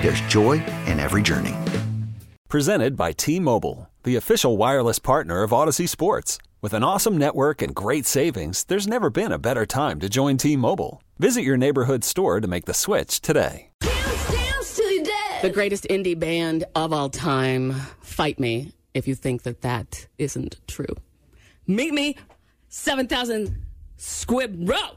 there's joy in every journey. Presented by T Mobile, the official wireless partner of Odyssey Sports. With an awesome network and great savings, there's never been a better time to join T Mobile. Visit your neighborhood store to make the switch today. The greatest indie band of all time. Fight me if you think that that isn't true. Meet me, 7,000 Squib Row.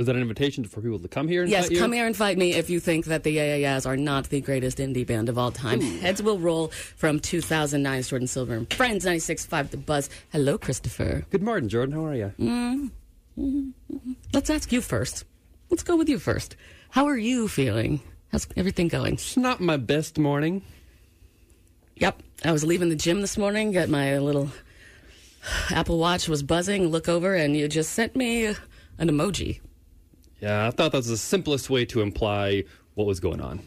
Is that an invitation for people to come here and Yes, fight you? come here and fight me if you think that the Yeah are not the greatest indie band of all time. Heads will roll from 2009. Jordan Silver and Friends 96.5 The Buzz. Hello, Christopher. Good morning, Jordan. How are you? Mm. Let's ask you first. Let's go with you first. How are you feeling? How's everything going? It's not my best morning. Yep. I was leaving the gym this morning, got my little Apple Watch was buzzing, look over, and you just sent me an emoji. Yeah, I thought that was the simplest way to imply what was going on.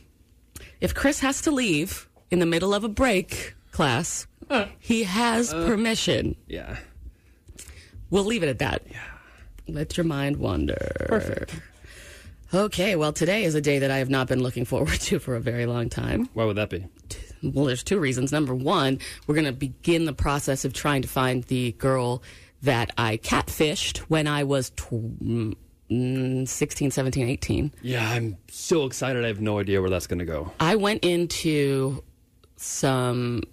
If Chris has to leave in the middle of a break class, he has uh, permission. Yeah. We'll leave it at that. Yeah. Let your mind wander. Perfect. Okay, well, today is a day that I have not been looking forward to for a very long time. Why would that be? Well, there's two reasons. Number one, we're going to begin the process of trying to find the girl that I catfished when I was tw- mm, mm, 16, 17, 18. Yeah, I'm so excited. I have no idea where that's going to go. I went into some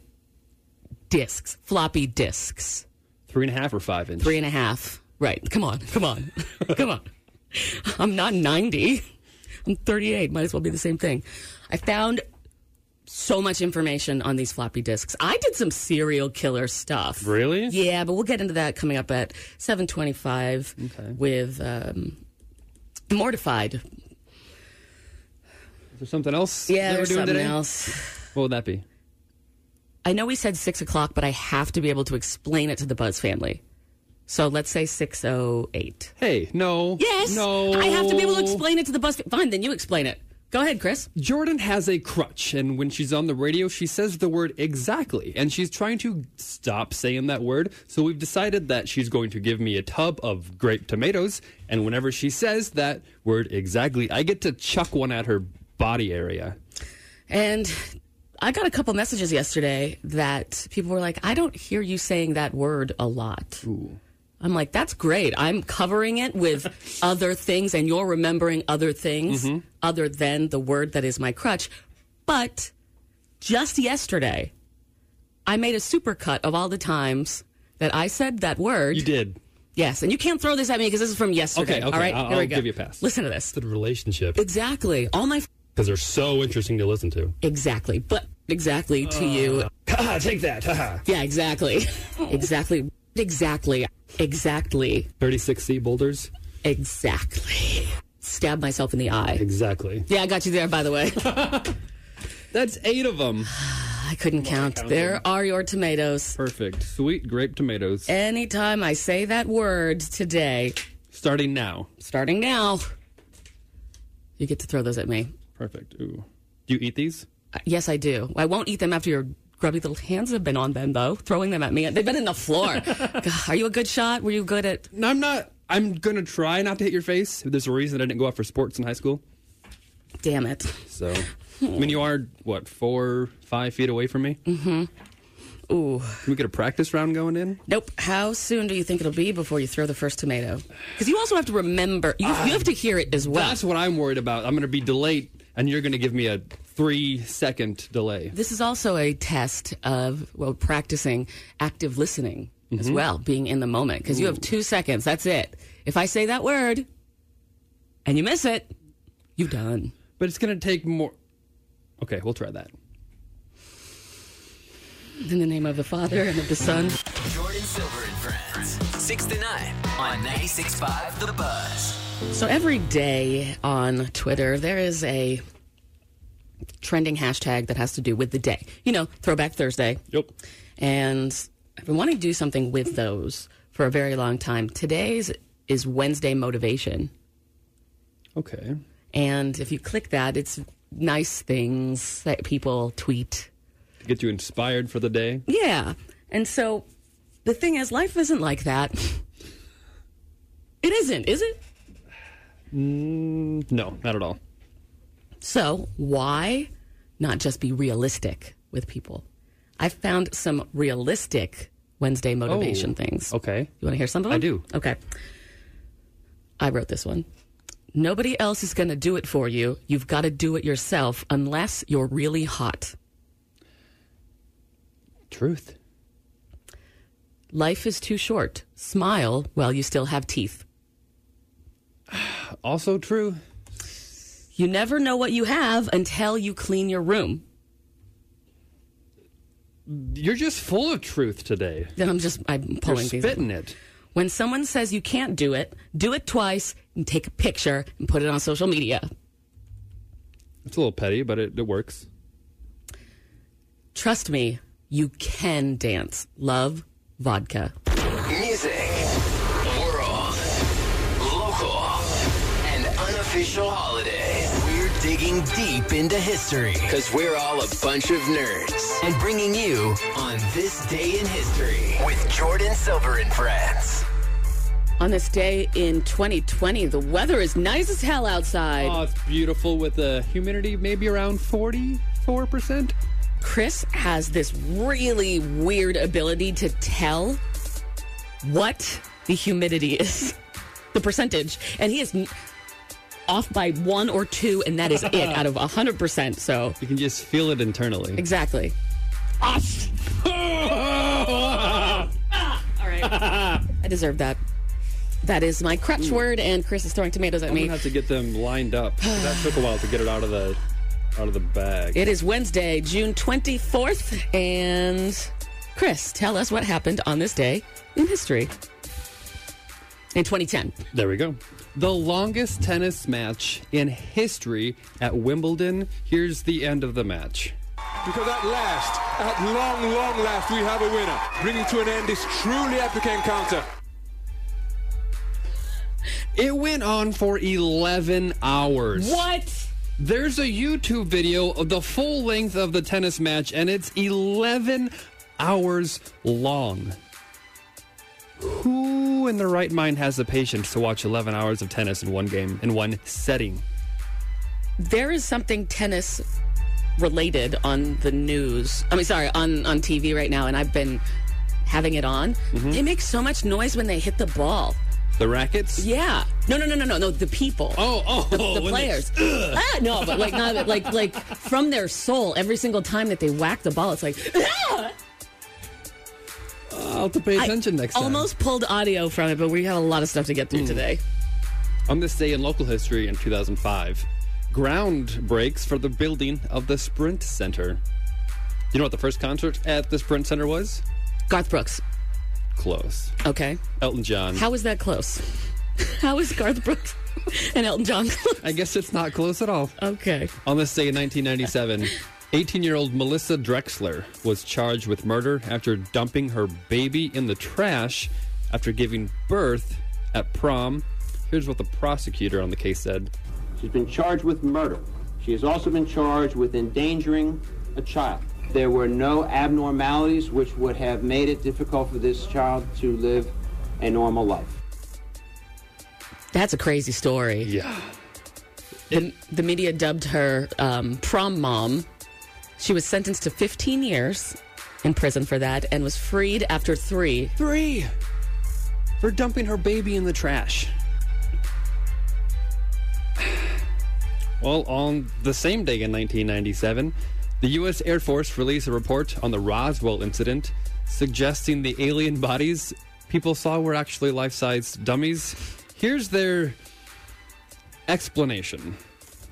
discs, floppy discs, Three and a half or five inch? three and a half. Right. Come on. Come on. come on. I'm not 90. I'm 38. Might as well be the same thing. I found so much information on these floppy disks. I did some serial killer stuff. Really? Yeah, but we'll get into that coming up at 725 Okay. with um, Mortified. Is there something else Yeah, we're there's doing something today? else. What would that be? I know we said 6 o'clock, but I have to be able to explain it to the Buzz family. So let's say 608. Hey, no. Yes. No. I have to be able to explain it to the Buzz. Fine, then you explain it. Go ahead, Chris. Jordan has a crutch, and when she's on the radio, she says the word exactly, and she's trying to stop saying that word. So we've decided that she's going to give me a tub of grape tomatoes, and whenever she says that word exactly, I get to chuck one at her body area. And I got a couple messages yesterday that people were like, I don't hear you saying that word a lot. I'm like, that's great. I'm covering it with other things, and you're remembering other things mm-hmm. other than the word that is my crutch. But just yesterday, I made a supercut of all the times that I said that word. You did. Yes, and you can't throw this at me because this is from yesterday. Okay, okay, All right, I'll- here I'll give you a pass. Listen to this. The relationship. Exactly. All my Because they're so interesting to listen to. exactly, but exactly to you. Haha, take that. Haha. Yeah, exactly. exactly. Exactly. Exactly. 36C boulders? Exactly. Stab myself in the eye. Exactly. Yeah, I got you there, by the way. That's eight of them. I couldn't count. There are your tomatoes. Perfect. Sweet grape tomatoes. Anytime I say that word today, Starting now. starting now, you get to throw those at me. Perfect. Ooh. Do you eat these? Uh, Yes, I do. I won't eat them after your grubby little hands have been on them, though, throwing them at me. They've been in the floor. God, are you a good shot? Were you good at. No, I'm not. I'm gonna try not to hit your face. There's a reason I didn't go out for sports in high school. Damn it. So, I mean, you are what four, five feet away from me. Mm-hmm. Ooh. Can we get a practice round going in? Nope. How soon do you think it'll be before you throw the first tomato? Because you also have to remember, you, you have to hear it as well. That's what I'm worried about. I'm gonna be delayed, and you're gonna give me a three second delay. This is also a test of well practicing active listening as mm-hmm. well, being in the moment because you have two seconds. That's it. If I say that word and you miss it, you're done. But it's going to take more. Okay, we'll try that. In the name of the Father and of the Son. Jordan Silver and Friends. 6 to 9 on 96.5 The Buzz. So every day on Twitter, there is a trending hashtag that has to do with the day. You know, Throwback Thursday. Yep. And I've been wanting to do something with those for a very long time. Today's is Wednesday Motivation. Okay. And if you click that, it's nice things that people tweet. To get you inspired for the day. Yeah. And so the thing is, life isn't like that. It isn't, is it? Mm, no, not at all. So why not just be realistic with people? I found some realistic Wednesday motivation Oh, things. okay. You want to hear some of them? I do. Okay. I wrote this one. Nobody else is going to do it for you. You've got to do it yourself unless you're really hot. Truth. Life is too short. Smile while you still have teeth. Also true. You never know what you have until you clean your room. You're just full of truth today. Then I'm just I'm pulling You're pulling these. spitting it. When someone says you can't do it, do it twice and take a picture and put it on social media. It's a little petty, but it, it works. Trust me, you can dance. Love vodka. Music, world, local, and unofficial holidays. We're digging deep into history because we're all a bunch of nerds and bringing you on this day in history with Jordan Silver and Friends. On this day in 2020, the weather is nice as hell outside. Oh, it's beautiful with the humidity maybe around 44%. Chris has this really weird ability to tell what the humidity is, the percentage, and he is n- off by one or two, and that is it out of 100%. So, You can just feel it internally. exactly. All right. I deserve that. That is my crutch word, and Chris is throwing tomatoes at I'm me. gonna have to get them lined up. that took a while to get it out of the out of the bag. It is Wednesday, June 24th, and Chris, tell us what happened on this day in history. In 2010. There we go. The longest tennis match in history at Wimbledon. Here's the end of the match. Because at last, at long, long last, we have a winner, bringing to an end this truly epic encounter. It went on for 11 hours. What? There's a YouTube video of the full length of the tennis match, and it's 11 hours long. Who in their right mind has the patience to watch 11 hours of tennis in one game, in one setting? There is something tennis related on the news. I mean, sorry, on, on TV right now, and I've been having it on. They make so much noise when they hit the ball. The rackets? Yeah. No, no, no, no, no, no. The people. Oh, oh, the, the when they- players. ah, no, but like not like like from their soul. Every single time that they whack the ball, it's like ah! Uh, I'll have to pay attention next time. almost pulled audio from it, but we have a lot of stuff to get through hmm. today. On this day in local history in 2005, ground breaks for the building of the Sprint Center. You know what the first concert at the Sprint Center was? Garth Brooks. Close. Okay. Elton John. How was that close? How was Garth Brooks and Elton John close? I guess it's not close at all. Okay. On this day in 1997, 18 year old Melissa Drexler was charged with murder after dumping her baby in the trash after giving birth at prom. Here's what the prosecutor on the case said. She's been charged with murder. She has also been charged with endangering a child. There were no abnormalities which would have made it difficult for this child to live a normal life. That's a crazy story. Yeah. The, the media dubbed her um, prom mom. She was sentenced to 15 years in prison for that and was freed after three. Three for dumping her baby in the trash. Well, on the same day in 1997, the U.S. Air Force released a report on the Roswell incident, suggesting the alien bodies people saw were actually life sized dummies. Here's their explanation.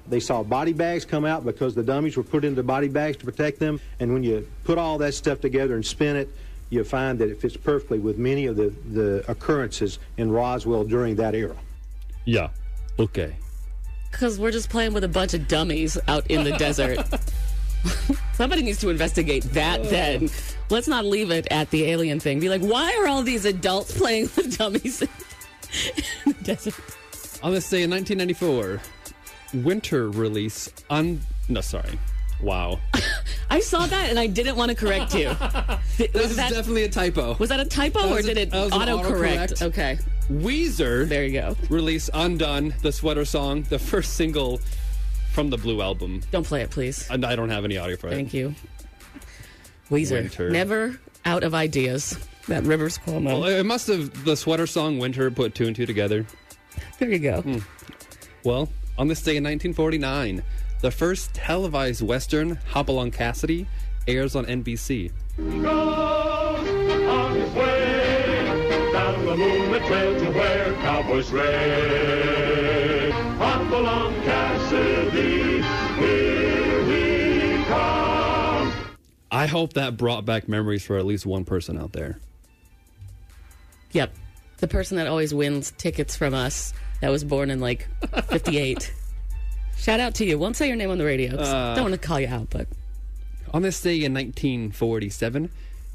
They saw body bags come out because the dummies were put into body bags to protect them. And when you put all that stuff together and spin it, you find that it fits perfectly with many of the, the occurrences in Roswell during that era. Yeah. Okay. Because we're just playing with a bunch of dummies out in the desert. Somebody needs to investigate that then. Let's not leave it at the alien thing. Be like, why are all these adults playing with dummies in the desert? On this day in 1994, winter release un. No, sorry. Wow. I saw that and I didn't want to correct you. Th- This was is definitely a typo. was that a typo That or a- did it was autocorrect? Okay, Weezer there you go. release Undone, the sweater song, the first single from the Blue album. Don't play it, please. And I don't have any audio for it. Thank you. Weezer, Winter. never out of ideas. That Rivers Cuomo. Well, it must have the sweater song Winter put two and two together. there you go. Hmm. Well, on this day in 1949, the first televised Western, Hopalong Cassidy, airs on NBC. on his way down the moonlit trail to where cowboys stray. Hop along, Cassidy, here we come. I hope that brought back memories for at least one person out there. Yep. The person that always wins tickets from us that was born in like 58. Shout out to you. Won't say your name on the radio. 'cause Uh. don't want to call you out, but On this day in 1947,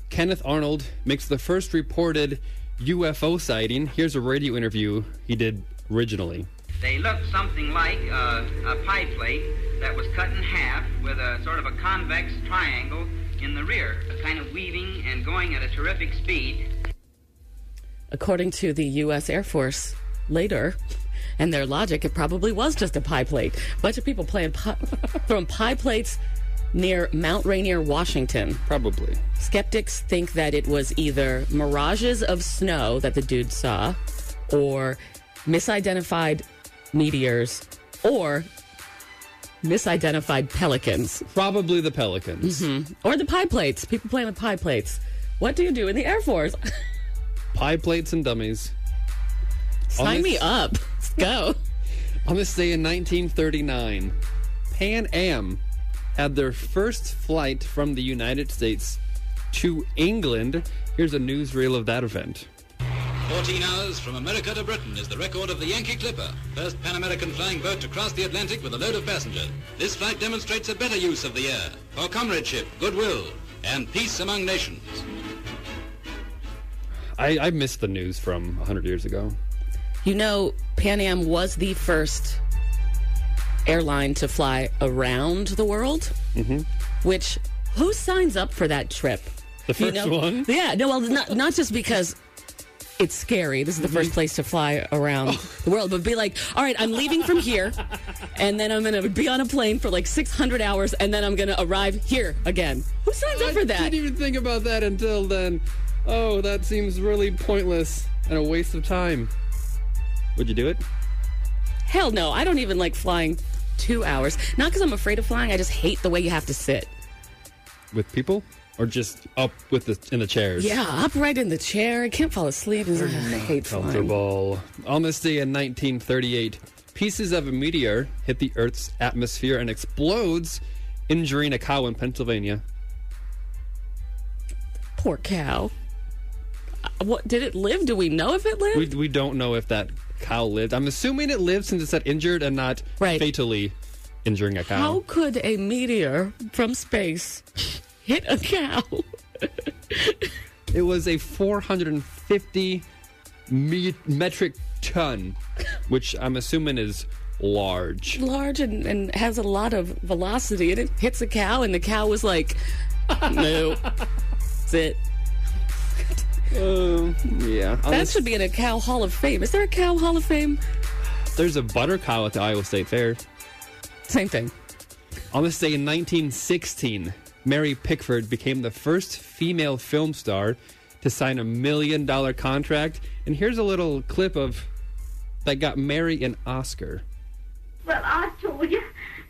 Kenneth Arnold makes the first reported UFO sighting. Here's a radio interview he did originally. They looked something like uh, a pie plate that was cut in half with a sort of a convex triangle in the rear, a kind of weaving and going at a terrific speed. according to the U.S. Air Force later, and their logic, it probably was just a pie plate. A bunch of people playing pie, throwing pie plates near Mount Rainier, Washington. Probably. Skeptics think that it was either mirages of snow that the dude saw, or misidentified meteors, or misidentified pelicans, Probably the Pelicans. Mm-hmm. or the pie plates. People playing with pie plates. What do you do in the Air Force? Pie plates and dummies. Sign this- me up. Let's go. On this day in 1939, Pan Am had their first flight from the United States to England. Here's a newsreel of that event. 14 hours from America to Britain is the record of the Yankee Clipper, first Pan-American flying boat to cross the Atlantic with a load of passengers. This flight demonstrates a better use of the air for comradeship, goodwill, and peace among nations. I, I missed the news from 100 years ago. You know, Pan Am was the first airline to fly around the world, mm-hmm. which who signs up for that trip? The You first know? one? Yeah, no, well, not, not just because it's scary. This is the first place to fly around the world, but be like, all right, I'm leaving from here, and then I'm going to be on a plane for like 600 hours, and then I'm going to arrive here again. Who signs up for that? I didn't even think about that until then. Oh, that seems really pointless and a waste of time. Would you do it? Hell no, I don't even like flying two hours. Not because I'm afraid of flying, I just hate the way you have to sit. With people? Or just up with the in the chairs? Yeah, up right in the chair. I can't fall asleep. I hate flying. Comfortable. On this day in 1938, pieces of a meteor hit the Earth's atmosphere and explodes, injuring a cow in Pennsylvania. Poor cow. What did it live? Do we know if it lived? We, we don't know if that cow lived. I'm assuming it lived since it said injured and not Right. fatally injuring a cow. How could a meteor from space hit a cow? It was a 450 me- metric ton, which I'm assuming is large. Large and, and has a lot of velocity, and it hits a cow, and the cow was like, "No, that's it." Um, yeah. That this- should be in a cow hall of fame. Is there a cow hall of fame? there's a butter cow at the Iowa State Fair. Same thing. On this day in 1916, Mary Pickford became the first female film star to sign a million dollar contract. And here's a little clip of that got Mary an Oscar. Well, I told you,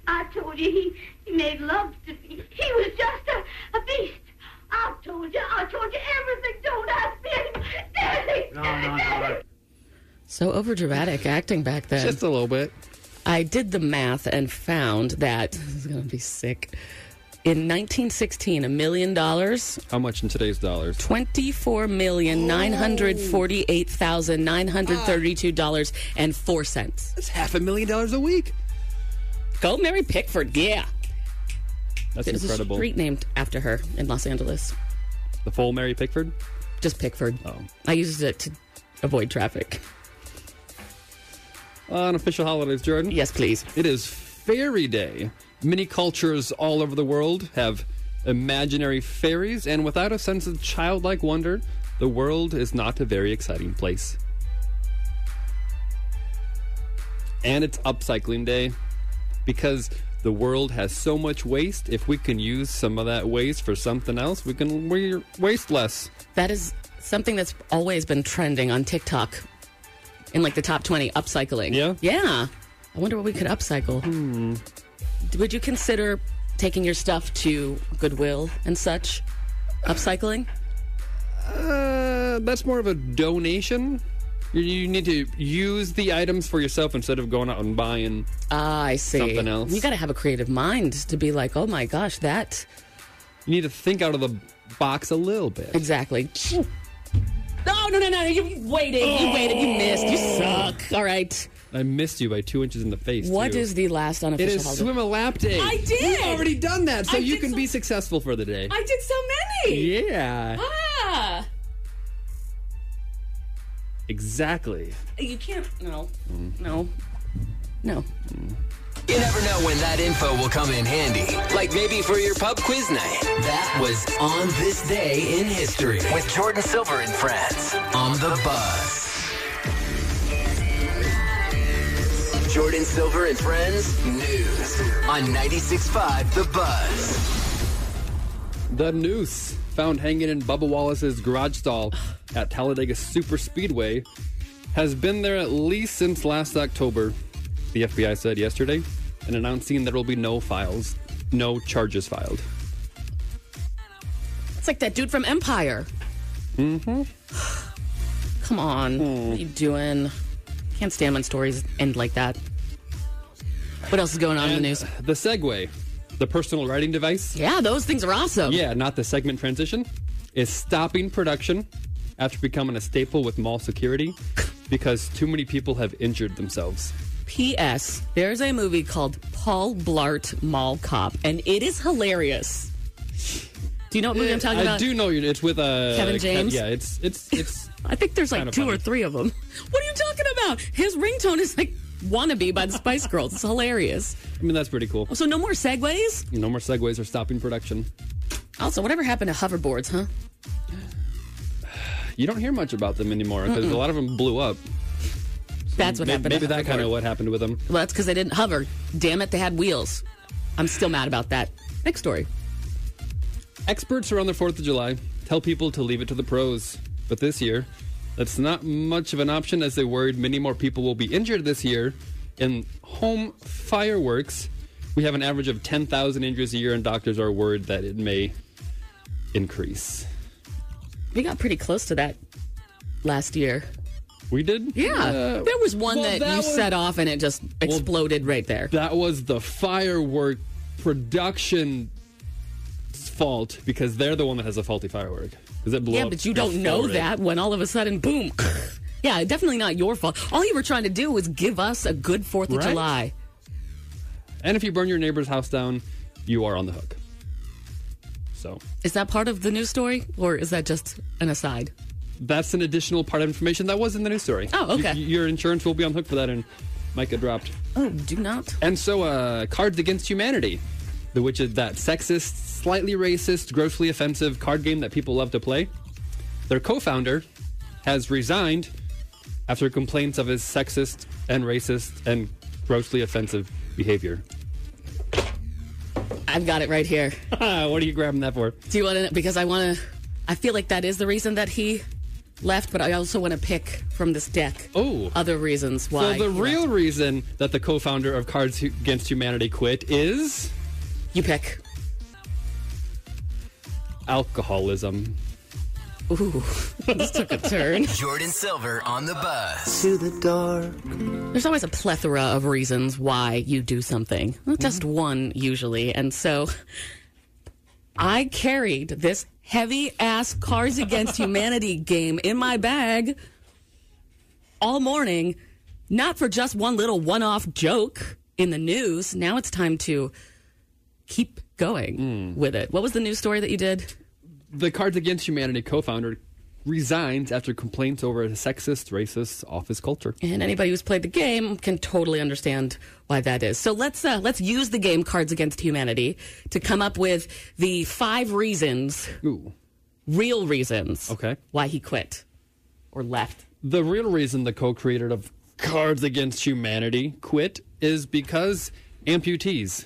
I told you he, he made love to me. He was just a, a beast. I told you. I told you everything. Don't ask me anymore. Daddy. No, no, no. So overdramatic acting back then. Just a little bit. I did the math and found that this is going to be sick. In 1916, a million dollars, How much in today's dollars? twenty-four million nine hundred forty-eight thousand nine hundred thirty-two dollars and four cents. That's half a million dollars a week. Go Mary Pickford, yeah. That's There's incredible. a street named after her in Los Angeles. The full Mary Pickford? Just Pickford. Oh. I used it to avoid traffic. On official holidays, Jordan. Yes, please. It is Fairy Day. Many cultures all over the world have imaginary fairies, and without a sense of childlike wonder, the world is not a very exciting place. And it's upcycling day because the world has so much waste. If we can use some of that waste for something else, we can we waste less. That is something that's always been trending on TikTok in like the top 20 upcycling. Yeah? Yeah. I wonder what we could upcycle. Hmm. Would you consider taking your stuff to Goodwill and such? Upcycling? Uh, that's more of a donation. You, you need to use the items for yourself instead of going out and buying. Ah, I see. Something else. You got to have a creative mind to be like, oh my gosh, that. You need to think out of the box a little bit. Exactly. No, no, no, no. You waited. You waited. You missed. You suck. All right. I missed you by two inches in the face. What too. is the last It unofficial is holiday? swim a lap day. I did. We've already done that, so I you did can be successful for the day. I did so many. Yeah, Ah. Exactly. You can't. No. Mm-hmm. No. No. You never know when that info will come in handy. Like maybe for your pub quiz night. That was on this day in history with Jordan Silver and friends on the Buzz. Jordan Silver and friends news on 96.5 The Buzz. The noose found hanging in Bubba Wallace's garage stall at Talladega Superspeedway has been there at least since last October. The FBI said yesterday, and announcing there will be no files, no charges filed. It's like that dude from Empire. Mm-hmm. Come on. What are you doing? Can't stand when stories end like that. What else is going on in the news? The Segway, the personal writing device. Yeah, those things are awesome. Yeah, not the segment transition, is stopping production after becoming a staple with mall security because too many people have injured themselves. P.S. There's a movie called Paul Blart Mall Cop, and it is hilarious. Do you know what movie I'm talking I about? I do know you. It's with uh, Kevin James? yeah, it's it's it's. I think there's like two funny. or three of them. What are you talking about? His ringtone is like "Wannabe" by the Spice Girls. It's hilarious. I mean, that's pretty cool. So no more segways. No more segways are stopping production. Also, whatever happened to hoverboards, huh? You don't hear much about them anymore because a lot of them blew up. That's what May- happened. Maybe that kind of what happened with them. Well, that's because they didn't hover. Damn it, they had wheels. I'm still mad about that. Next story. Experts around the 4th of July tell people to leave it to the pros. But this year, that's not much of an option as they worried many more people will be injured this year in home fireworks. We have an average of 10,000 injuries a year, and doctors are worried that it may increase. We got pretty close to that last year. We did? Yeah. Uh, there was one well, that, that you was- set off and it just exploded right there. That was the firework production fault because they're the one that has a faulty firework. Does it blow yeah, but you don't know that when all of a sudden, boom. yeah, definitely not your fault. All you were trying to do was give us a good 4th of Right. July. And if you burn your neighbor's house down, you are on the hook. So Is that part of the news story or is that just an aside? that's an additional part of information that was in the news story. Oh, okay. Y- your insurance will be on the hook for that and Micah dropped. Oh, do not. And so, uh, Cards Against Humanity, the which is that sexist, slightly racist, grossly offensive card game that people love to play. Their co-founder has resigned after complaints of his sexist and racist and grossly offensive behavior. I've got it right here. what are you grabbing that for? Do you want to? Because I want to. I feel like that is the reason that he left, but I also want to pick from this deck. Oh. other reasons why. So the real left. reason that the co-founder of Cards Against Humanity quit is you pick. alcoholism. Ooh, this took a turn. Jordan Silver on the Buzz. To the dark. There's always a plethora of reasons why you do something, not just Mm-hmm. one usually. And so I carried this heavy ass Cards Against Humanity game in my bag all morning, not for just one little one off joke in the news. Now it's time to keep going Mm. with it. What was the news story that you did? The Cards Against Humanity co-founder resigns after complaints over a sexist, racist office culture. And anybody who's played the game can totally understand why that is. So let's uh, let's use the game Cards Against Humanity to come up with the five reasons, Ooh. real reasons, Okay. why he quit or left. The real reason the co-creator of Cards Against Humanity quit is because amputees.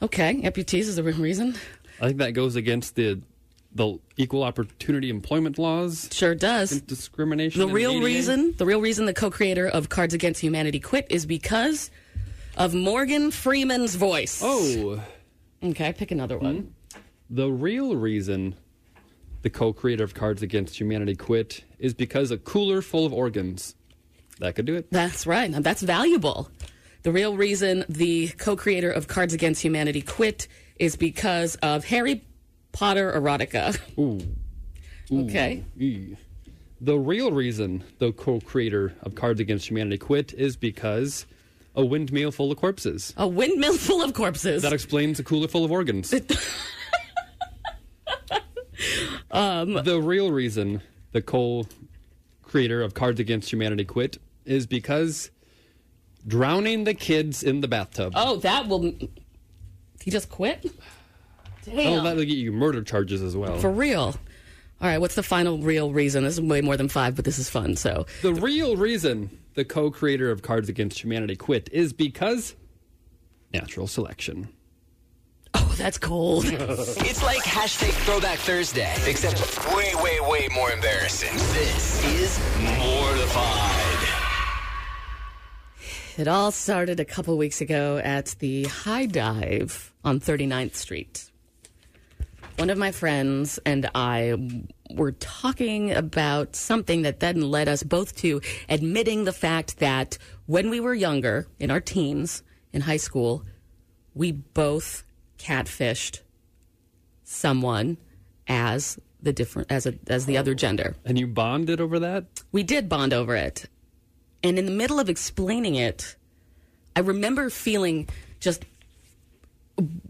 Okay, amputees is the real reason. I think that goes against the the equal opportunity employment laws. Sure does. Discrimination. The real ADA. reason, the real reason the co-creator of Cards Against Humanity quit is because of Morgan Freeman's voice. Oh. Okay, pick another one. Hmm? The real reason the co-creator of Cards Against Humanity quit is because a cooler full of organs. That could do it. That's right. Now, that's valuable. The real reason the co creator of Cards Against Humanity quit is because of Harry Potter erotica. Ooh. Ooh. Okay. Eee. The real reason the co-creator of Cards Against Humanity quit is because a windmill full of corpses. A windmill full of corpses. That explains a cooler full of organs. um, the real reason the co-creator of Cards Against Humanity quit is because drowning the kids in the bathtub. oh, that will. He just quit? Damn. Oh, that'll get you murder charges as well. For real. All right, what's the final real reason? This is way more than five, but this is fun. So, the real reason the co-creator of Cards Against Humanity quit is because natural selection. oh, that's cold. It's like hashtag Throwback Thursday, except way, way, way more embarrassing. This is Mortified. It all started a couple weeks ago at the High Dive on 39th Street. One of my friends and I were talking about something that then led us both to admitting the fact that when we were younger, in our teens, in high school, we both catfished someone as the different as a, as the other gender. And you bonded over that? We did bond over it. And in the middle of explaining it, I remember feeling just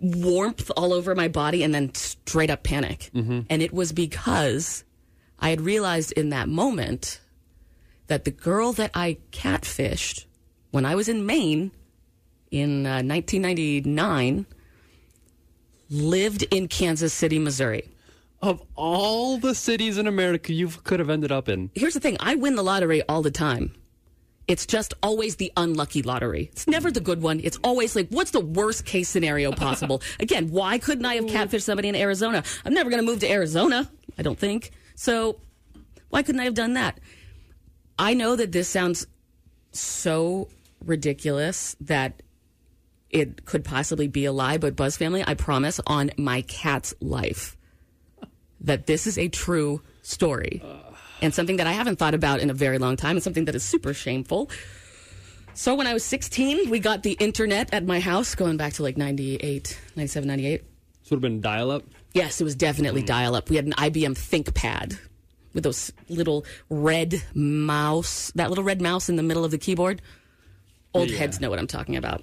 warmth all over my body and then straight up panic. And it was because I had realized in that moment that the girl that I catfished when I was in Maine in uh, 1999 lived in Kansas City, Missouri. Of all the cities in America you could have ended up in. Here's the thing I win the lottery all the time. It's just always the unlucky lottery. It's never the good one. It's always like, what's the worst case scenario possible? Again, why couldn't I have catfished somebody in Arizona? I'm never going to move to Arizona, I don't think. So why couldn't I have done that? I know that this sounds so ridiculous that it could possibly be a lie, but Buzz Family, I promise on my cat's life that this is a true story and something that I haven't thought about in a very long time and something that is super shameful. So when I was 16, we got the internet at my house going back to like 98, 97, 98. This would have been dial up. Yes, it was definitely hmm. dial up. We had an IBM ThinkPad with those little red mouse, that little red mouse in the middle of the keyboard. Old Yeah. heads know what I'm talking about.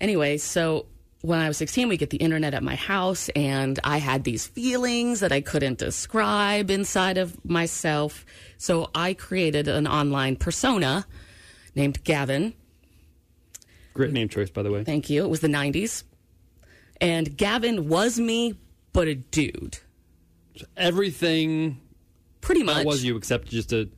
Anyway, so when I was 16, we get the internet at my house, and I had these feelings that I couldn't describe inside of myself. So I created an online persona named Gavin. Great name choice, by the way. Thank you. It was the 90s. And Gavin was me, but a dude. Everything pretty much was you except just a,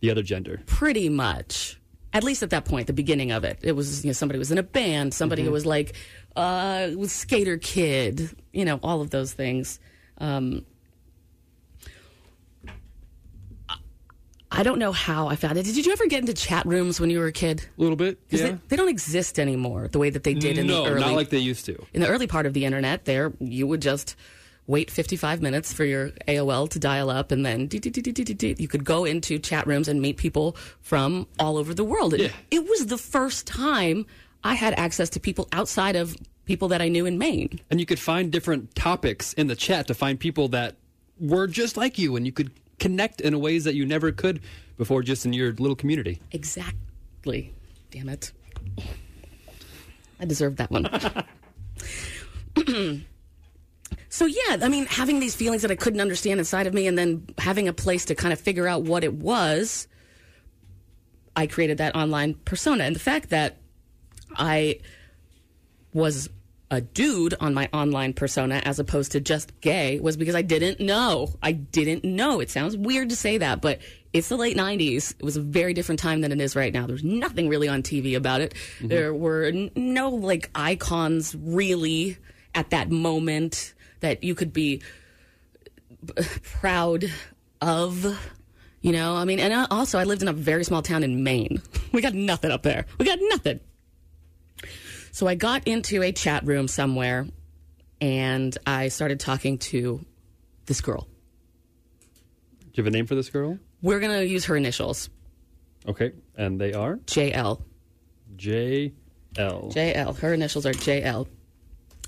the other gender. pretty much at least at that point the beginning of it it was you know somebody was in a band somebody who was like uh skater kid you know all of those things um I don't know how I found it. Did you ever get into chat rooms when you were a kid? A little bit. Yeah. They, they don't exist anymore the way that they did in no, the early not like they used to. in the early part of the internet. There, you would just wait 55 minutes for your AOL to dial up, and then you could go into chat rooms and meet people from all over the world. And It was the first time I had access to people outside of people that I knew in Maine. And you could find different topics in the chat to find people that were just like you, and you could connect in ways that you never could before just in your little community. Exactly. Damn it. I deserved that one. so, yeah, I mean, having these feelings that I couldn't understand inside of me and then having a place to kind of figure out what it was, I created that online persona. And the fact that I was a dude on my online persona as opposed to just gay was because I didn't know. I didn't know. It sounds weird to say that, but it's the late 90s. It was a very different time than it is right now. There's nothing really on TV about it. There were n- no like icons really at that moment that you could be b- proud of. You know, I mean, and uh, also I lived in a very small town in Maine. We got nothing up there. We got nothing. So I got into a chat room somewhere and I started talking to this girl. Do you have a name for this girl? We're going to use her initials Okay, and they are JL. J L. JL. Her initials are JL.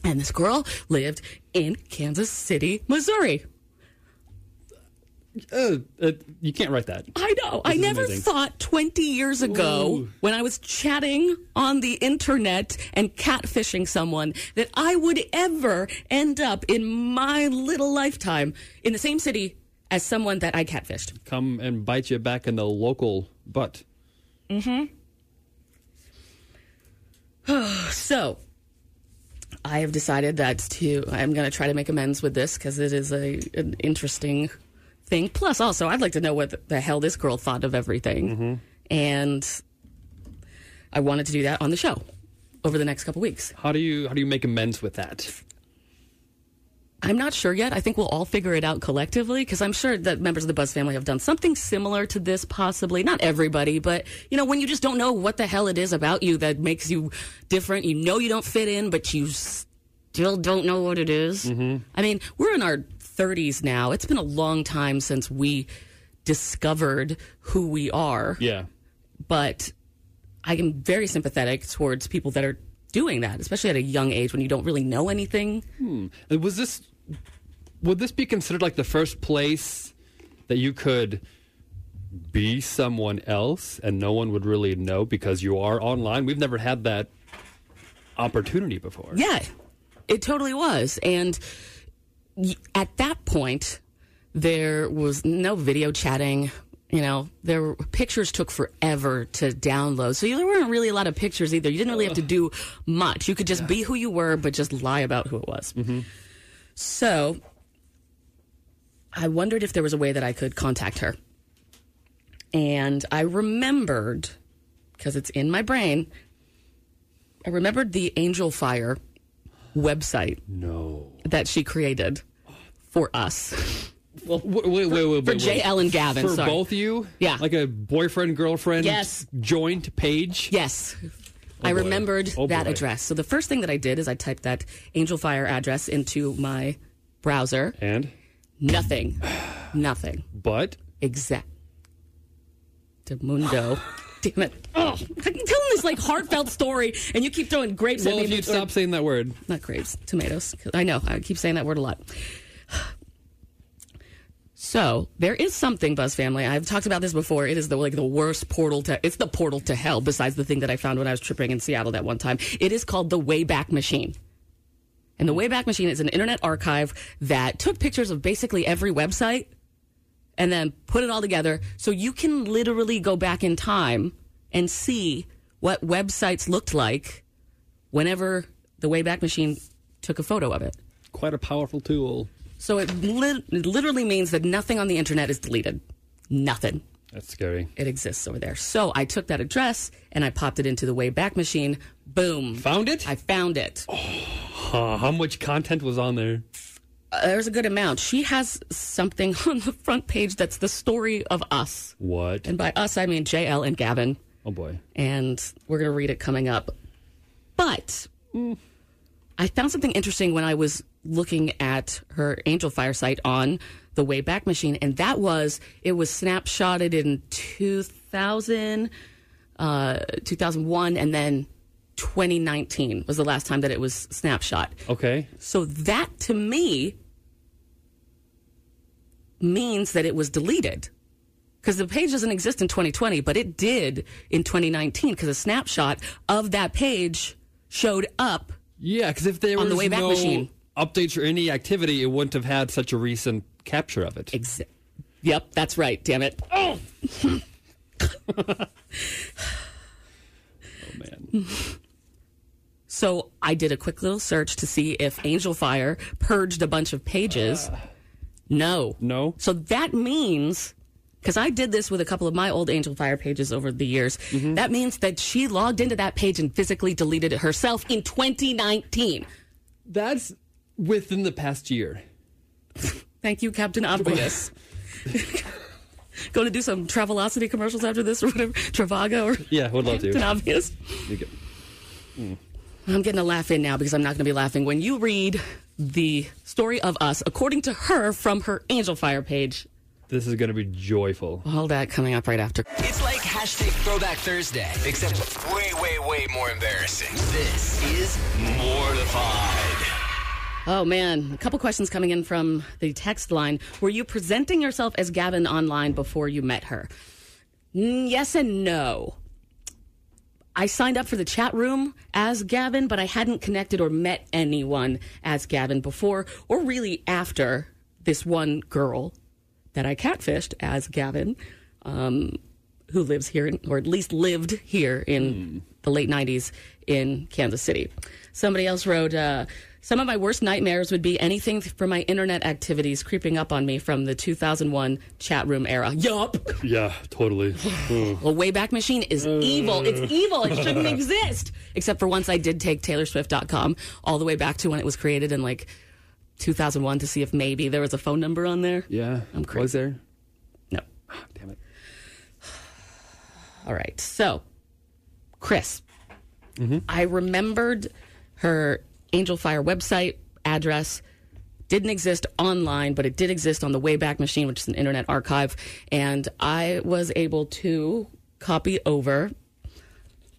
And this girl lived in Kansas City, Missouri. Uh, uh, you can't write that. I know. I This is never amazing. thought 20 years ago Ooh. when I was chatting on the internet and catfishing someone that I would ever end up in my little lifetime in the same city as someone that I catfished. Come and bite you back in the local butt. Mm-hmm. so, I have decided that to I'm going to try to make amends with this because it is a an interesting thing. Plus, also, I'd like to know what the hell this girl thought of everything, mm-hmm. and I wanted to do that on the show over the next couple weeks. How do you how do you make amends with that? I'm not sure yet. I think we'll all figure it out collectively because I'm sure that members of the Buzz family have done something similar to this, possibly. Not everybody, but you know, when you just don't know what the hell it is about you that makes you different, you know you don't fit in, but you still don't know what it is. Mm-hmm. I mean, we're in our 30s now. It's been a long time since we discovered who we are, Yeah. but I am very sympathetic towards people that are doing that, especially at a young age when you don't really know anything. Hmm. And Was this would this be considered like the first place that you could be someone else and no one would really know because you are online? We've never had that opportunity before. Yeah, it totally was. And at that point, there was no video chatting. You know, there were, pictures took forever to download, so there weren't really a lot of pictures either. You didn't really have to do much. You could just be who you were, but just lie about who it was. Mm-hmm. So, I wondered if there was a way that I could contact her, and I remembered because it's in my brain. I remembered the Angelfire website. No. That she created for us. Well, wait, wait, wait, wait, For. JL and Gavin, For sorry. both of you? Yeah. Like a boyfriend girlfriend Yes. joint page? Yes. Oh, I boy. remembered Oh, that boy. address. So the first thing that I did is I typed that Angelfire address into my browser. And? Nothing. Nothing. But? Exact. Mundo. Damn it. Oh, I'm telling this like heartfelt story, and you keep throwing grapes Well, at me. if you'd stop saying that word. Not grapes, tomatoes. I know, I keep saying that word a lot. So there is something, Buzz family. I've talked about this before. It is the like the worst portal to. It's the portal to hell. Besides the thing that I found when I was tripping in Seattle that one time, it is called the Wayback Machine. And the Wayback Machine is an internet archive that took pictures of basically every website and then put it all together so you can literally go back in time and see what websites looked like whenever the Wayback Machine took a photo of it. Quite a powerful tool. So it, lit- it literally means that nothing on the internet is deleted. Nothing. That's scary. It exists over there. So I took that address and I popped it into the Wayback Machine. Boom. Found it? I found it. Huh, how much content was on there? Uh, there's a good amount. She has something on the front page that's the story of us. What? And by us, I mean JL and Gavin. Oh boy. And we're going to read it coming up. But I found something interesting when I was looking at her Angelfire site on the Wayback Machine, and that was it was snapshotted in 2000, uh, 2001, and then 2019 was the last time that it was snapshot. Okay. So that to me means that it was deleted. Because the page doesn't exist in 2020, but it did in 2019 because a snapshot of that page showed up. Yeah, because if there on was the Wayback no Machine. updates or any activity, it wouldn't have had such a recent capture of it. Ex- yep, that's right. Damn it. Oh! oh. man. So I did a quick little search to see if Angelfire purged a bunch of pages. Uh. no. No. So that means, because I did this with a couple of my old Angelfire pages over the years, mm-hmm. that means that she logged into that page and physically deleted it herself in 2019. That's within the past year. Thank you, Captain Obvious. Going to do some Travelocity commercials after this or whatever? Trivago or Yeah, would love to. Captain to. Obvious? Get- mm. I'm getting a laugh in now because I'm not going to be laughing when you read the story of us according to her from her Angelfire page. This is going to be joyful. All that coming up right after. It's like hashtag Throwback Thursday, except way, way, way more embarrassing. This is Mortified. Oh man, a couple questions coming in from the text line. Were you presenting yourself as Gavin online before you met her? Mm, yes and no. I signed up for the chat room as Gavin, but I hadn't connected or met anyone as Gavin before or really after this one girl that I catfished as Gavin, um, who lives here, in, or at least lived here in the late 90s in Kansas City. Somebody else wrote, uh, some of my worst nightmares would be anything from my internet activities creeping up on me from the 2001 chat room era. Yup. Yeah, totally. A Wayback Machine is evil. It's evil. It shouldn't exist. Except for once I did take TaylorSwift.com all the way back to when it was created in like 2001 to see if maybe there was a phone number on there. Yeah. I'm crazy. Was there? No. Ah, damn it. All right. So, Chris, mm-hmm. I remembered her Angelfire website address. Didn't exist online, but it did exist on the Wayback Machine, which is an internet archive. And I was able to copy over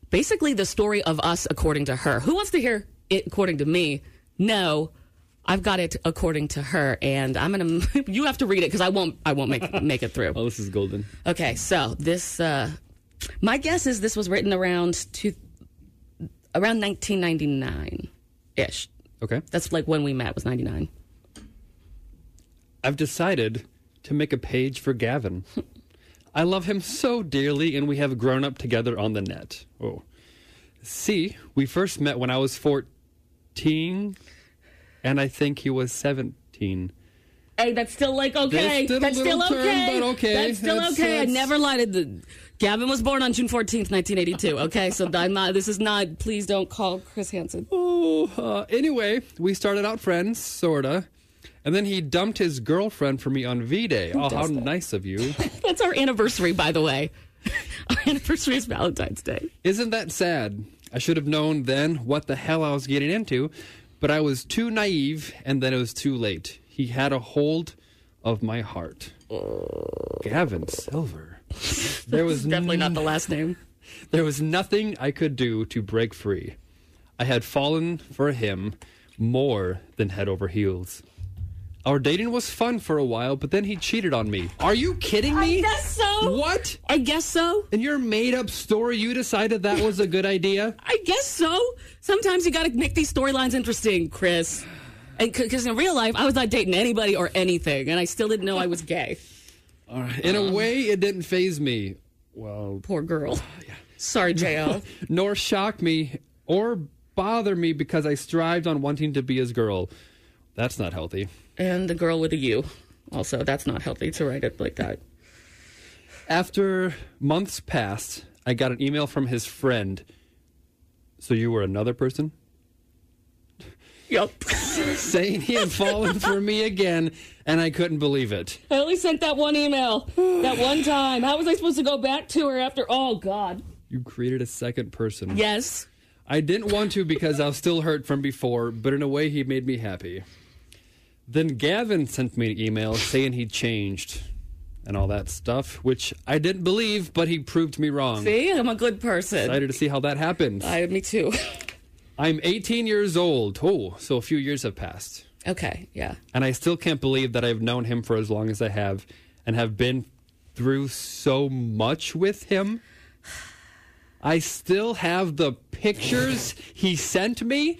basically the story of us according to her. Who wants to hear it according to me? No. I've got it according to her, and I'm gonna. You have to read it because I won't. I won't make make it through. Oh, this is golden. Okay, so this, uh, my guess is this was written around two, around 1999 ish. Okay. That's like when we met was 99. I've decided to make a page for Gavin. I love him so dearly, and we have grown up together on the net. Oh. See, we first met when I was 14, and I think he was 17. Hey, that's still like okay. That's still That's term, okay. okay. That's still That's- okay. I never lied. The Gavin was born on June 14th, 1982. Okay, so I'm not. This is not. Please don't call Chris Hansen. Oh, uh, anyway, we started out friends, sorta. And then he dumped his girlfriend for me on V Day. Oh, how that? nice of you. That's our anniversary, by the way. Our anniversary is Valentine's Day. Isn't that sad? I should have known then what the hell I was getting into, but I was too naive and then it was too late. He had a hold of my heart. Gavin Silver. There was Definitely not the last name. There was nothing I could do to break free. I had fallen for him more than head over heels. Our dating was fun for a while, but then he cheated on me. Are you kidding me? I guess so. What? I guess so. In your made up story, you decided that was a good idea? I guess so. Sometimes you got to make these storylines interesting, Chris. Because in real life, I was not dating anybody or anything, and I still didn't know I was gay. All right. In a um, way, it didn't phase me. Well, Poor girl. Yeah. Sorry, JL. nor shock me or bother me because I strived on wanting to be his girl. That's not healthy. And the girl with a U. Also, that's not healthy to write it like that. After months passed, I got an email from his friend. So you were another person? Yep. saying he had fallen for me again, and I couldn't believe it. I only sent that one email that one time. How was I supposed to go back to her after? Oh God. You created a second person. Yes. I didn't want to because I was still hurt from before, but in a way, he made me happy. Then Gavin sent me an email saying he changed and all that stuff, which I didn't believe, but he proved me wrong. See, I'm a good person. Excited to see how that happens. I, me too. I'm 18 years old. Oh, so a few years have passed. Okay, yeah. And I still can't believe that I've known him for as long as I have and have been through so much with him. I still have the pictures he sent me.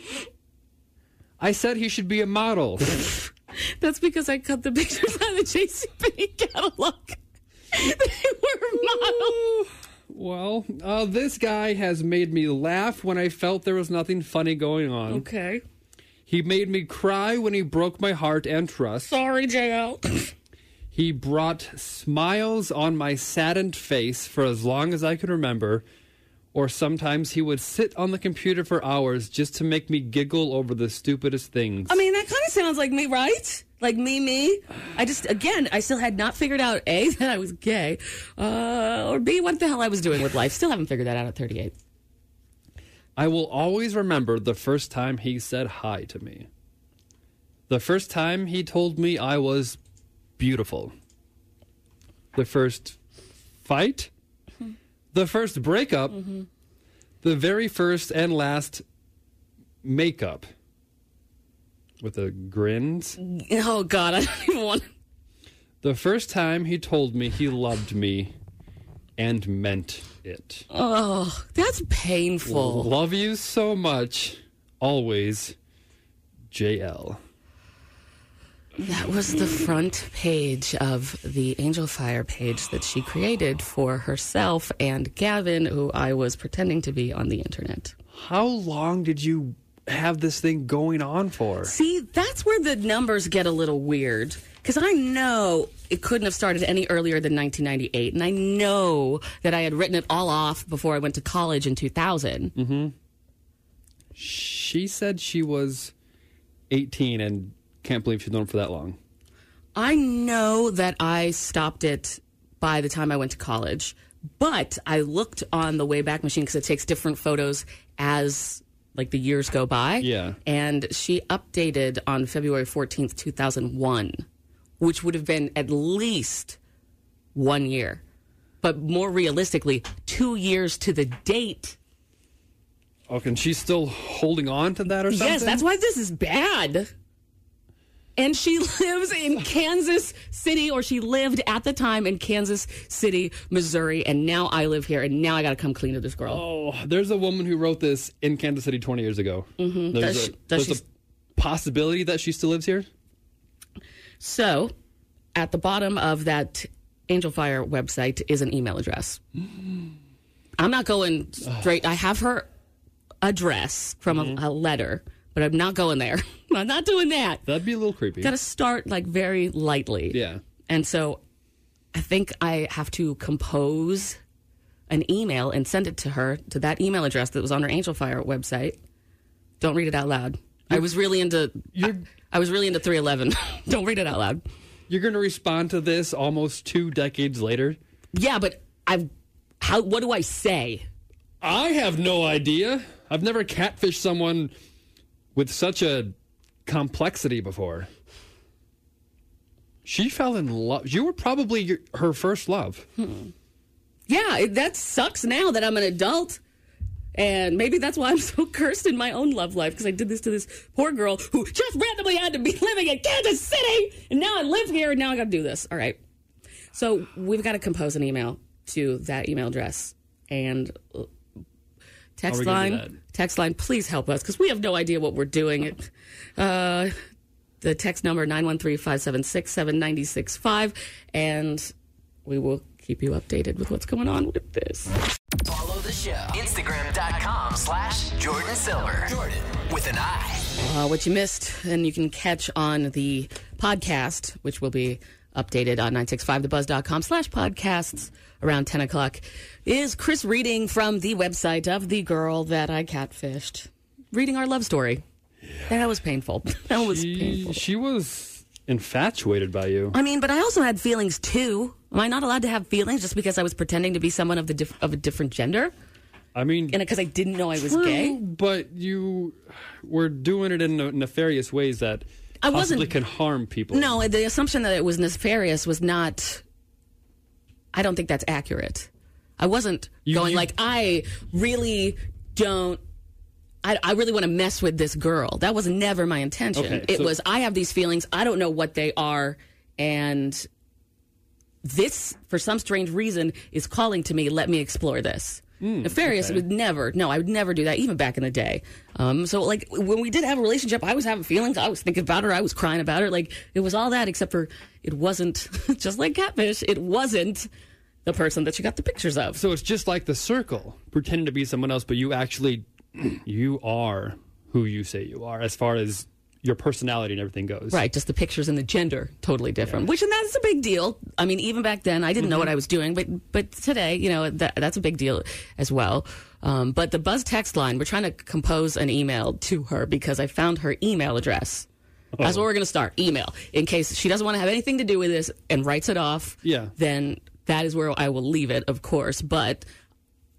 I said he should be a model. That's because I cut the pictures out of the JCPenney catalog. they were models. Well, uh, this guy has made me laugh when I felt there was nothing funny going on. Okay. He made me cry when he broke my heart and trust. Sorry, JL. He brought smiles on my saddened face for as long as I could remember, or sometimes he would sit on the computer for hours just to make me giggle over the stupidest things. I mean, that kind of sounds like me, right? Like me, me. I just, again, I still had not figured out A, that I was gay, uh, or B, what the hell I was doing with life. Still haven't figured that out at 38. I will always remember the first time he said hi to me. The first time he told me I was beautiful. The first fight. The first breakup. Mm-hmm. The very first and last makeup. With a grin. Oh, God, I don't even want The first time he told me he loved me and meant it. Oh, that's painful. Love you so much. Always, JL. That was the front page of the Angelfire page that she created for herself and Gavin, who I was pretending to be on the internet. How long did you have this thing going on for? See, that's where the numbers get a little weird. Because I know it couldn't have started any earlier than 1998. And I know that I had written it all off before I went to college in 2000. Mm-hmm. She said she was 18 and can't believe she's known for that long. I know that I stopped it by the time I went to college, but I looked on the Wayback Machine because it takes different photos as like the years go by. Yeah. And she updated on February 14th, 2001, which would have been at least one year. But more realistically, two years to the date. Oh, okay, and she's still holding on to that or something? Yes, that's why this is bad. And she lives in Kansas City, or she lived at the time in Kansas City, Missouri, and now I live here, and now I got to come clean to this girl. Oh, there's a woman who wrote this in Kansas City 20 years ago. Mhm. There's, Does a, she- does there's a possibility that she still lives here? So, at the bottom of that Angelfire website is an email address. I'm not going straight. I have her address from a, a letter, but I'm not going there. I'm not doing that. That'd be a little creepy. Got to start like very lightly. Yeah. And so I think I have to compose an email and send it to her to that email address that was on her Angelfire website. Don't read it out loud. I was really into I, I was really into 311. Don't read it out loud. You're going to respond to this almost two decades later? Yeah, but I've how what do I say? I have no idea. I've never catfished someone with such a complexity before. She fell in love. You were probably your, her first love. Yeah, it, that sucks now that I'm an adult. And maybe that's why I'm so cursed in my own love life because I did this to this poor girl who just randomly had to be living in Kansas City. And now I live here and now I got to do this. All right. So we've got to compose an email to that email address. And uh, text we gonna do line, text line, please help us because we have no idea what we're doing. It, uh, the text number 913-576-7965 and we will keep you updated with what's going on with this. Follow the show. Instagram.com slash Jordin Silver. Jordin with an I. Uh, what you missed, and you can catch on the podcast, which will be updated on 965thebuzz.com slash podcasts around 10 o'clock, is Chris reading from the website of the girl that I catfished, reading our love story. That was painful. That was She, painful. she was infatuated by you. I mean, but I also had feelings too. Am I not allowed to have feelings just because I was pretending to be someone of the diff- of a different gender? I mean, and because I didn't know I was true, gay. but you were doing it in nefarious ways that I possibly wasn't- can harm people. No, the assumption that it was nefarious was not. I don't think that's accurate. I wasn't You- going you- like I really don't. I, I really want to mess with this girl. That was never my intention. Okay, it so- was I have these feelings. I don't know what they are, and this, for some strange reason, is calling to me. Let me explore this. Nefarious okay. would never. No, I would never do that, even back in the day. Um, so, like when we did have a relationship, I was having feelings. I was thinking about her. I was crying about her. Like it was all that, except for it wasn't just like catfish. It wasn't the person that you got the pictures of. So it's just like the circle, pretending to be someone else, but you actually, you are who you say you are, as far as your personality and everything goes. Right, just the pictures and the gender totally different. Which and that's a big deal. I mean, even back then, I didn't know what I was doing, but but today, you know, that, that's a big deal as well. Um, but the Buzz text line, we're trying to compose an email to her because I found her email address. That's where we're going to start. Email, in case she doesn't want to have anything to do with this and writes it off. Yeah. Then that is where I will leave it, of course. But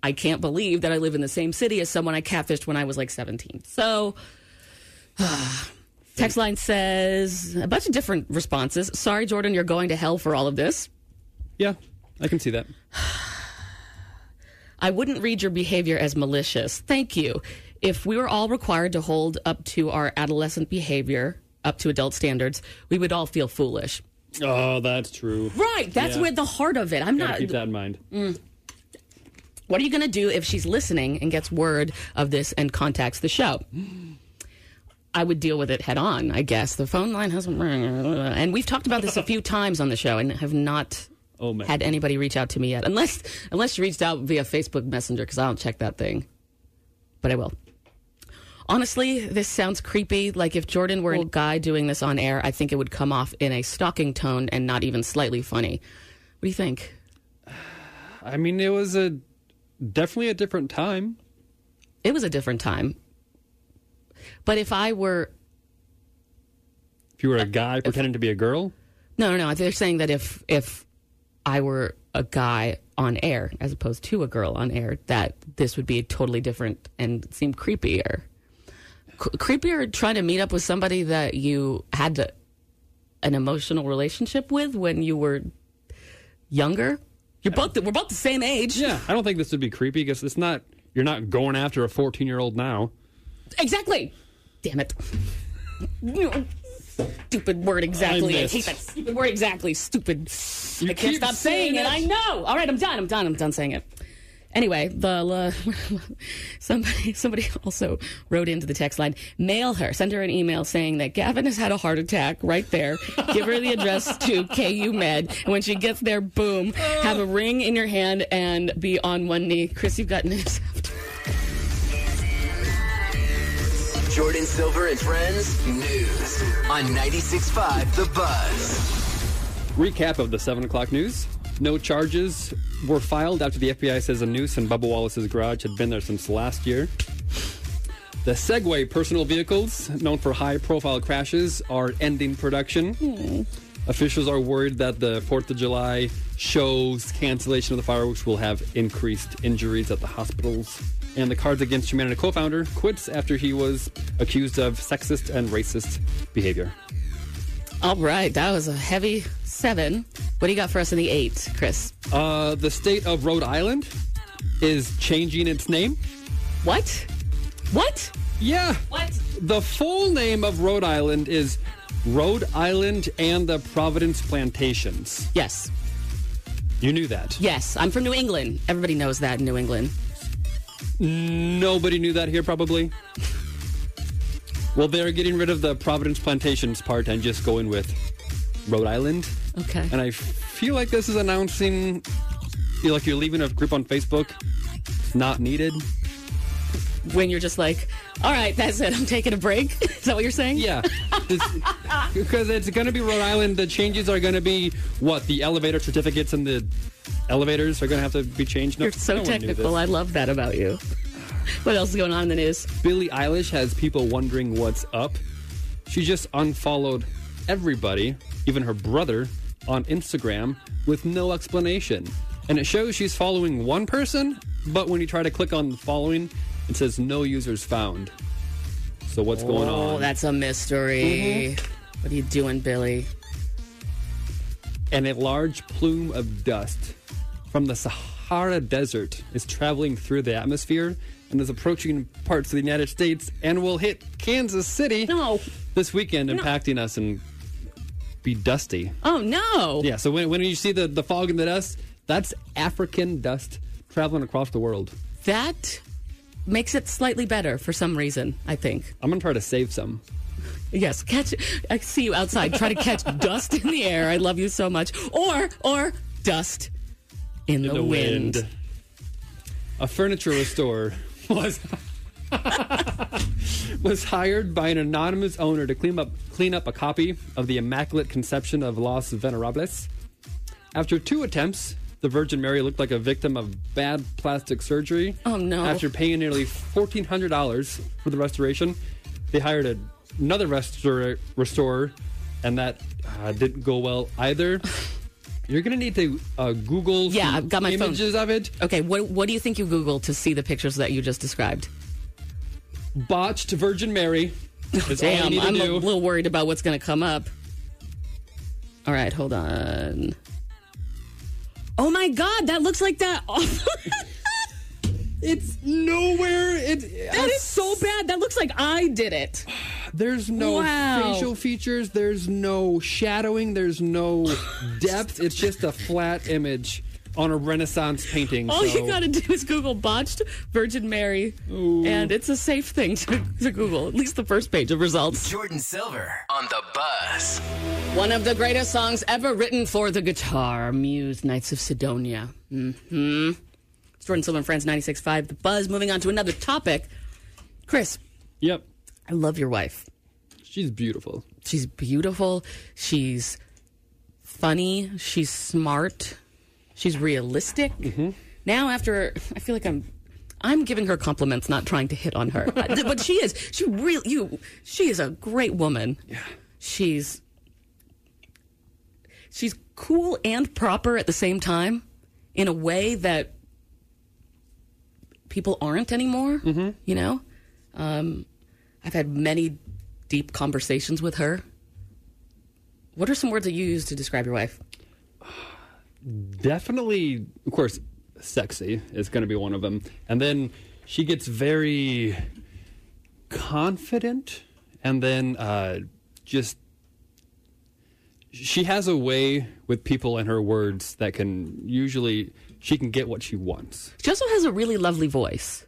I can't believe that I live in the same city as someone I catfished when I was like 17. So. Text line says a bunch of different responses. Sorry, Jordin, you're going to hell for all of this. Yeah, I can see that. I wouldn't read your behavior as malicious. Thank you. If we were all required to hold up to our adolescent behavior, up to adult standards, we would all feel foolish. Oh, that's true. Right. That's Yeah. where the heart of it. I'm Gotta not. keep that in mind. Mm. What are you going to do if she's listening and gets word of this and contacts the show? I would deal with it head on, I guess. The phone line hasn't rang. And we've talked about this a few times on the show and have not Oh had anybody reach out to me yet. Unless unless you reached out via Facebook Messenger because I don't check that thing. But I will. Honestly, this sounds creepy. Like if Jordin were a guy doing this on air, I think it would come off in a stalking tone and not even slightly funny. What do you think? I mean, it was a definitely a different time. It was a different time. But if I were If you were a uh, guy pretending to be a girl, no, no, no, they're saying that if if I were a guy on air as opposed to a girl on air, that this would be totally different and seem creepier. C- creepier trying to meet up with somebody that you had to, an emotional relationship with when you were younger. You're both we're both the same age. yeah, I don't think this would be creepy because it's not. You're not going after a 14 year old now. Exactly. Damn it. Stupid word exactly. I, missed. hate that stupid word exactly. Stupid. You I can't stop saying, saying it. I know. All right, I'm done. I'm done. I'm done saying it. Anyway, the uh, somebody somebody also wrote into the text line. Mail her. Send her an email saying that Gavin has had a heart attack. Right there. Give her the address to KU Med, and when she gets there, boom, have a ring in your hand and be on one knee. Chris, you've got news. Jordin Silver and Friends News on 96.5 The Buzz. Recap of the 7 o'clock news. No charges were filed after the FBI says a noose in Bubba Wallace's garage had been there since last year. The Segway personal vehicles, known for high profile crashes, are ending production. Hmm. Officials are worried that the 4th of July show's cancellation of the fireworks will have increased injuries at the hospitals. And the Cards Against Humanity co founder quits after he was accused of sexist and racist behavior. All right, that was a heavy seven. What do you got for us in the eight, Chris? Uh, the state of Rhode Island is changing its name. What? What? Yeah. What? The full name of Rhode Island is Rhode Island and the Providence Plantations. Yes. You knew that. Yes, I'm from New England. Everybody knows that in New England. Nobody knew that here, probably. Well, they're getting rid of the Providence Plantations part and just going with Rhode Island. Okay. And I feel like this is announcing, like you're leaving a group on Facebook. It's not needed. When you're just like, all right, that's it. I'm taking a break. Is that what you're saying? Yeah. because it's going to be Rhode Island. The changes are going to be what? The elevator certificates and the elevators are going to have to be changed. No, You're so no technical. I love that about you. what else is going on in the news? Billie Eilish has people wondering what's up. She just unfollowed everybody, even her brother, on Instagram with no explanation. And it shows she's following one person, but when you try to click on following, it says no users found. So what's oh, going on? Oh, that's a mystery. Mm-hmm. What are you doing, Billie? and a large plume of dust from the Sahara Desert is traveling through the atmosphere and is approaching parts of the United States and will hit Kansas City No. this weekend, impacting us and be dusty. Oh no. Yeah, so when, when you see the, the fog and the dust, that's African dust traveling across the world. That makes it slightly better for some reason, I think. I'm going to try to save some. Yes, catch I see you outside. Try to catch dust in the air. I love you so much. Or or dust in, the, the wind. wind. A furniture restorer was was hired by an anonymous owner to clean up clean up a copy of the Immaculate Conception of Los Venerables. After two attempts, the Virgin Mary looked like a victim of bad plastic surgery. Oh, no. After paying nearly fourteen hundred dollars for the restoration, they hired a, another restor- restorer, and that uh, didn't go well either. You're gonna need to uh, Google Yeah, I've got my phone. images of it. Okay, what what do you think you Googled to see the pictures that you just described? Botched Virgin Mary. Is all you Damn, I'm a little worried about what's going to come up. All right, hold on. Oh my god, that looks like that. it's nowhere. It that is so bad. That looks like I did it. There's no Wow. facial features. There's no shadowing. There's no depth. It's just a flat image on a Renaissance painting. All so- you got to do is Google botched Virgin Mary, and it's a safe thing to, to Google. At least the first page of results. Jordin Silver on the Buzz. One of the greatest songs ever written for the guitar, Muse, Knights of Cydonia. hmm It's Jordin Silver and Friends 96.5, The Buzz. Moving on to another topic. Chris, Yep. I love your wife. She's beautiful. She's beautiful. She's funny. She's smart. She's realistic. Now, after I feel like I'm, I'm giving her compliments, not trying to hit on her. but she is. She really. You. She is a great woman. Yeah. She's. She's cool and proper at the same time, in a way that people aren't anymore. Mm-hmm. You know, um, I've had many deep conversations with her. What are some words that you use to describe your wife? Definitely, of course, sexy is going to be one of them. And then she gets very confident and then uh, just she has a way with people and her words that can usually she can get what she wants. She also has a really lovely voice,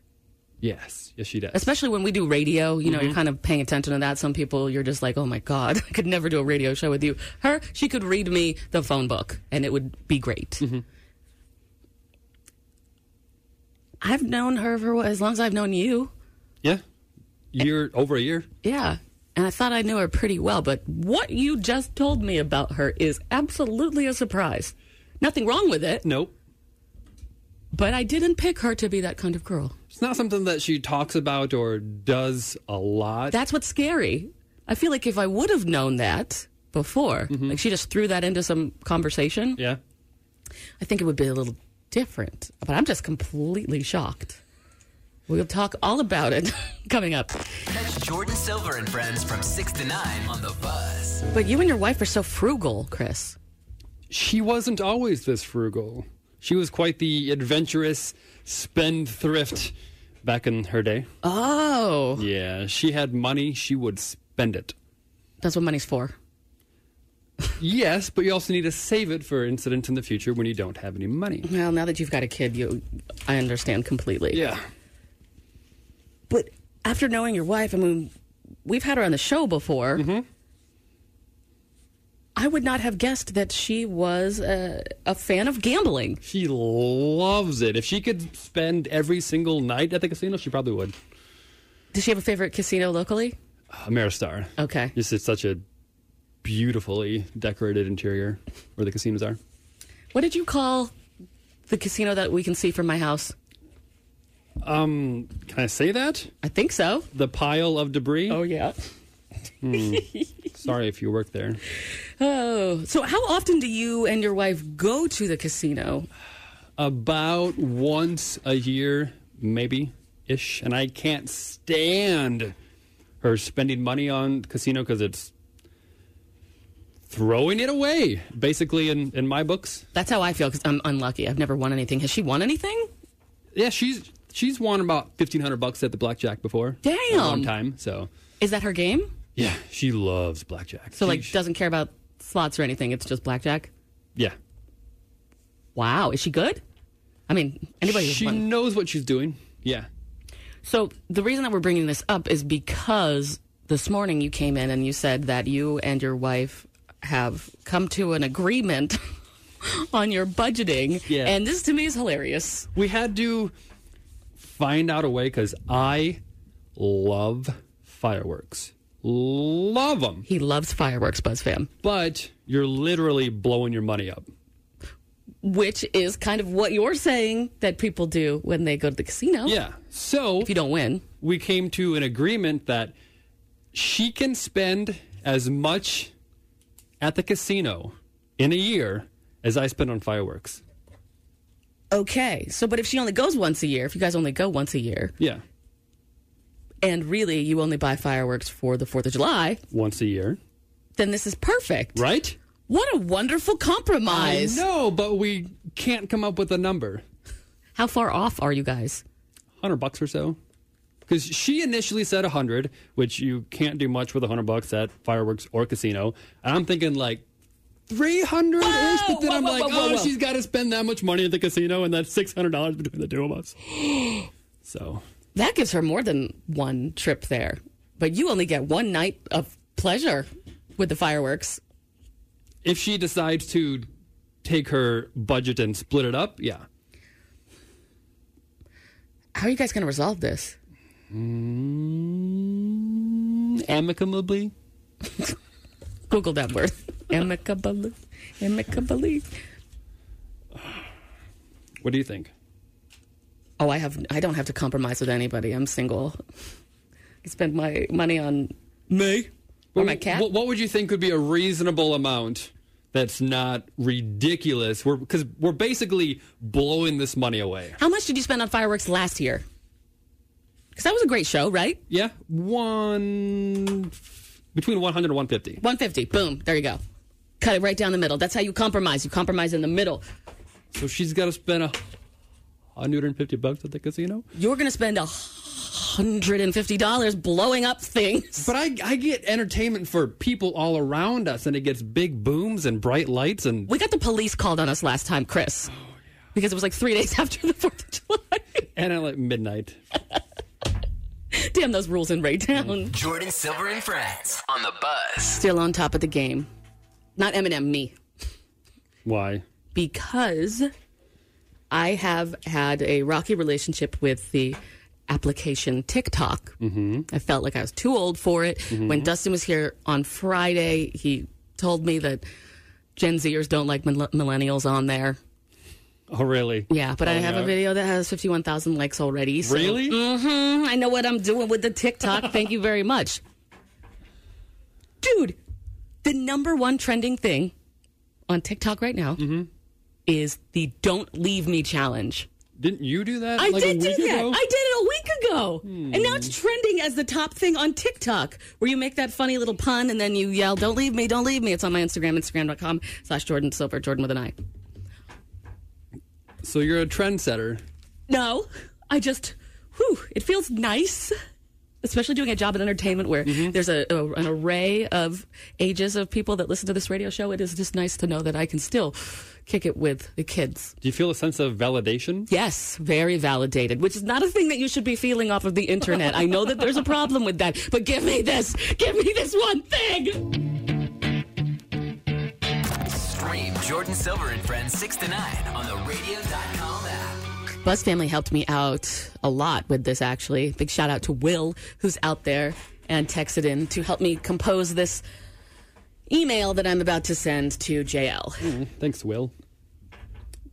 Yes, yes, she does. especially when we do radio. You know, Mhm. you're kind of paying attention to that. Some people, you're just like, oh my God, I could never do a radio show with you. Her, she could read me the phone book and it would be great. I've known her for as long as I've known you. Yeah, year over a year. Yeah. And I thought I knew her pretty well, but what you just told me about her is absolutely a surprise. Nothing wrong with it. Nope. But I didn't pick her to be that kind of girl. It's not something that she talks about or does a lot. That's what's scary. I feel like if I would have known that before, Mm-hmm. like she just threw that into some conversation, yeah. I think it would be a little different. But I'm just completely shocked. We'll talk all about it coming up. Catch Jordin Silver and friends from 6 to 9 on the Buzz. But you and your wife are so frugal, Chris. She wasn't always this frugal. She was quite the adventurous spendthrift back in her day. Oh, Yeah, she had money, she would spend it. that's what money's for. Yes, but you also need to save it for incidents in the future when you don't have any money. Well, now that you've got a kid, you, I understand completely. Yeah. But after knowing your wife, I mean, we've had her on the show before. Mm-hmm. I would not have guessed that she was a, a fan of gambling. She loves it. If she could spend every single night at the casino, she probably would. Does she have a favorite casino locally? Ameristar. Okay. Just it's such a beautifully decorated interior where the casinos are. What did you call the casino that we can see from my house? Um, can I say that? I think so. The pile of debris? Oh, yeah. Hmm. Sorry if you work there. Oh, so how often do you and your wife go to the casino? About once a year, maybe ish. And I can't stand her spending money on casino because it's throwing it away, basically, in, in my books. That's how I feel because I'm unlucky. I've never won anything. Has she won anything? Yeah, she's she's won about fifteen hundred bucks at the blackjack before. Damn. One time. So Is that her game? Yeah, she loves blackjack. So, She- like, doesn't care about slots or anything. It's just blackjack. yeah, Wow, is she good? I mean, anybody. she knows what she's doing. Yeah. So the reason that we're bringing this up is because this morning you came in and you said that you and your wife have come to an agreement on your budgeting. Yeah. And this to me is hilarious. We had to find out a way because I love fireworks. Love them. He loves fireworks, Buzz fam. But you're literally blowing your money up. Which is kind of what you're saying that people do when they go to the casino. Yeah. So if you don't win, we came to an agreement that she can spend as much at the casino in a year as I spend on fireworks. Okay. So, but if she only goes once a year, if you guys only go once a year, Yeah. And really you only buy fireworks for the 4th of July, Once a year. then this is perfect. Right? What a wonderful compromise. I know, but we can't come up with a number. How far off are you guys? 100 bucks or so. Because she initially said 100, which you can't do much with 100 bucks at fireworks or casino. And I'm thinking like 300 ish, but then Whoa, I'm whoa, like, whoa, oh, she's got to spend that much money at the casino, and that's $600 between the two of us. so, That gives her more than one trip there. But you only get one night of pleasure with the fireworks. if she decides to take her budget and split it up, yeah. How are you guys going to resolve this? Mm, amicably. Google that word. Amicably. Amicably. What do you think? Oh, I have. I don't have to compromise with anybody. I'm single. I spend my money on me or my cat. What, what would you think would be a reasonable amount that's not ridiculous? We're because we're basically blowing this money away. How much did you spend on fireworks last year? Because that was a great show, right? Yeah, one between 100 and 150. 150. Boom. There you go. Cut it right down the middle. That's how you compromise. You compromise in the middle. So she's got to spend a 150 bucks at the casino. You're going to spend a hundred and fifty dollars blowing up things. But I, I get entertainment for people all around us, and it gets big booms and bright lights and We got the police called on us last time, Chris, oh, yeah. because it was like three days after the Fourth of July. and at like midnight. Damn those rules in Raytown. Mm. Jordin Silver and Friends on the Buzz. Still on top of the game. Not Eminem, me. Why? Because I have had a rocky relationship with the application TikTok. Mm-hmm. I felt like I was too old for it. When Dustin was here on Friday, he told me that Gen Zers don't like mill- millennials on there. Oh, really? Yeah, but I Oh, have yeah. a video that has 51,000 likes already. So. Really? hmm I know what I'm doing with the TikTok. Thank you very much. Dude, the number one trending thing on TikTok right now Mm-hmm. Is the Don't Leave Me challenge. Didn't you do that? I like did do that. ago? Hmm. I did it a week ago. And now it's trending as the top thing on TikTok, where you make that funny little pun and then you yell, Don't leave me, don't leave me. It's on my Instagram, Instagram.com slash Jordin Silver, Jordin with an I. So you're a trendsetter. No, I just, whew, it feels nice, especially doing a job in entertainment where Mm-hmm. there's a, a an array of ages of people that listen to this radio show. It is just nice to know that I can still kick it with the kids. Do you feel a sense of validation? Yes, very validated, which is not a thing that you should be feeling off of the internet. I know that there's a problem with that, but give me this, give me this one thing. Stream Jordin Silver and Friends 6 to 9 on the radio.com app. Buzz family helped me out a lot with this, actually. Big shout out to Will, who's out there and texted in to help me compose this email that I'm about to send to JL. Mm, thanks, Will.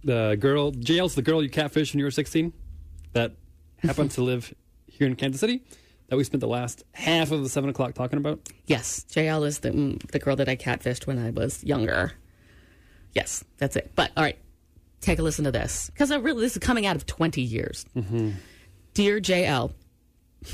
The girl, JL's the girl you catfished when you were 16? That happened to live here in Kansas City that we spent the last half of the seven o'clock talking about? Yes, JL is the mm, the girl that I catfished when I was younger. Yes, that's it. But all right, take a listen to this because I really this is coming out of twenty years. Mm-hmm. Dear JL,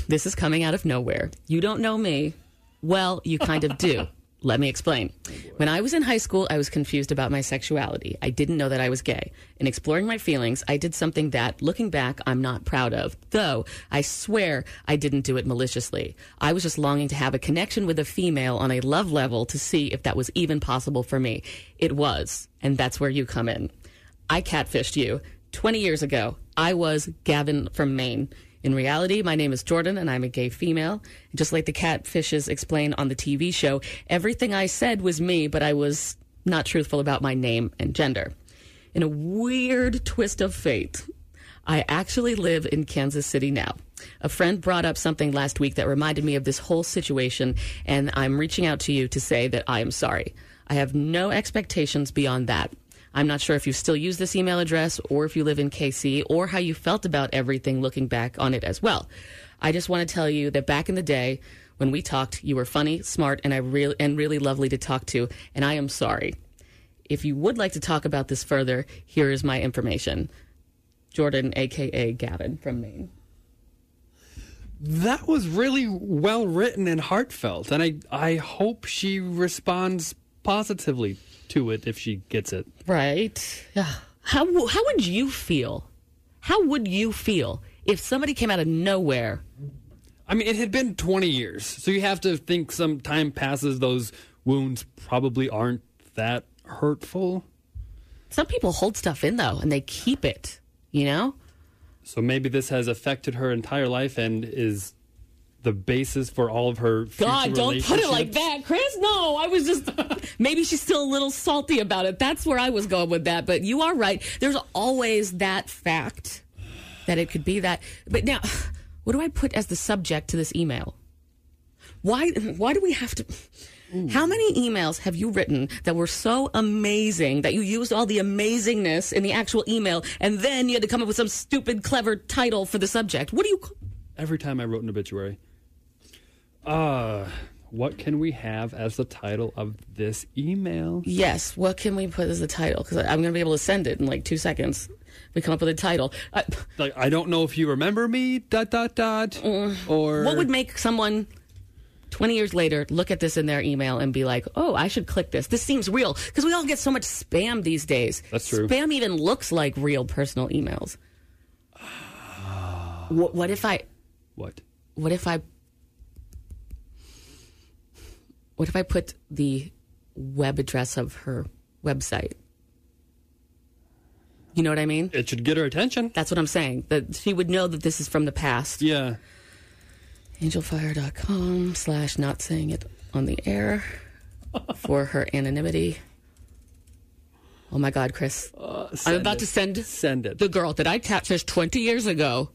this is coming out of nowhere. You don't know me. Well, you kind of do. Let me explain. When I was in high school, I was confused about my sexuality. I didn't know that I was gay. In exploring my feelings, I did something that, looking back, I'm not proud of. Though, I swear I didn't do it maliciously. I was just longing to have a connection with a female on a love level to see if that was even possible for me. It was. And that's where you come in. I catfished you. 20 years ago, I was Gavin from Maine. In reality, my name is Jordin and I'm a gay female. Just like the catfishes explain on the TV show, everything I said was me, but I was not truthful about my name and gender. In a weird twist of fate, I actually live in Kansas City now. A friend brought up something last week that reminded me of this whole situation, and I'm reaching out to you to say that I am sorry. I have no expectations beyond that. I'm not sure if you still use this email address or if you live in KC or how you felt about everything looking back on it as well. I just want to tell you that back in the day when we talked, you were funny, smart, and I really and really lovely to talk to, and I am sorry. If you would like to talk about this further, here is my information. Jordin, aka Gavin from Maine. That was really well written and heartfelt, and I I hope she responds positively to it if she gets it. Right. Yeah. How how would you feel? How would you feel if somebody came out of nowhere? I mean, it had been 20 years, so you have to think some time passes. Those wounds probably aren't that hurtful. Some people hold stuff in though, and they keep it. You know. So maybe this has affected her entire life and is the basis for all of her future God, don't put it like that, Chris. I was just maybe she's still a little salty about it. That's where I was going with that. But you are right. There's always that fact that it could be that. But now, what do I put as the subject to this email? Why? Why do we have to? How many emails have you written that were so amazing that you used all the amazingness in the actual email, and then you had to come up with some stupid, clever title for the subject? What do you? Every time I wrote an obituary. Uh, what can we have as the title of this email? Yes. What can we put as the title? Because I'm going to be able to send it in like two seconds. We come up with a title. Uh, Like, I don't know if you remember me, dot, dot, dot. or. what would make someone 20 years later look at this in their email and be like, oh, I should click this? This seems real. Because we all get so much spam these days. That's true. Spam even looks like real personal emails. what, what if I. What? What if I. What if I put the web address of her website? You know what I mean? It should get her attention. That's what I'm saying. That she would know that this is from the past. Yeah. Angelfire.com slash not saying it on the air for her anonymity. Oh my God, Chris. I'm Uh, about it. to send Send it. the girl that I catfished 20 years ago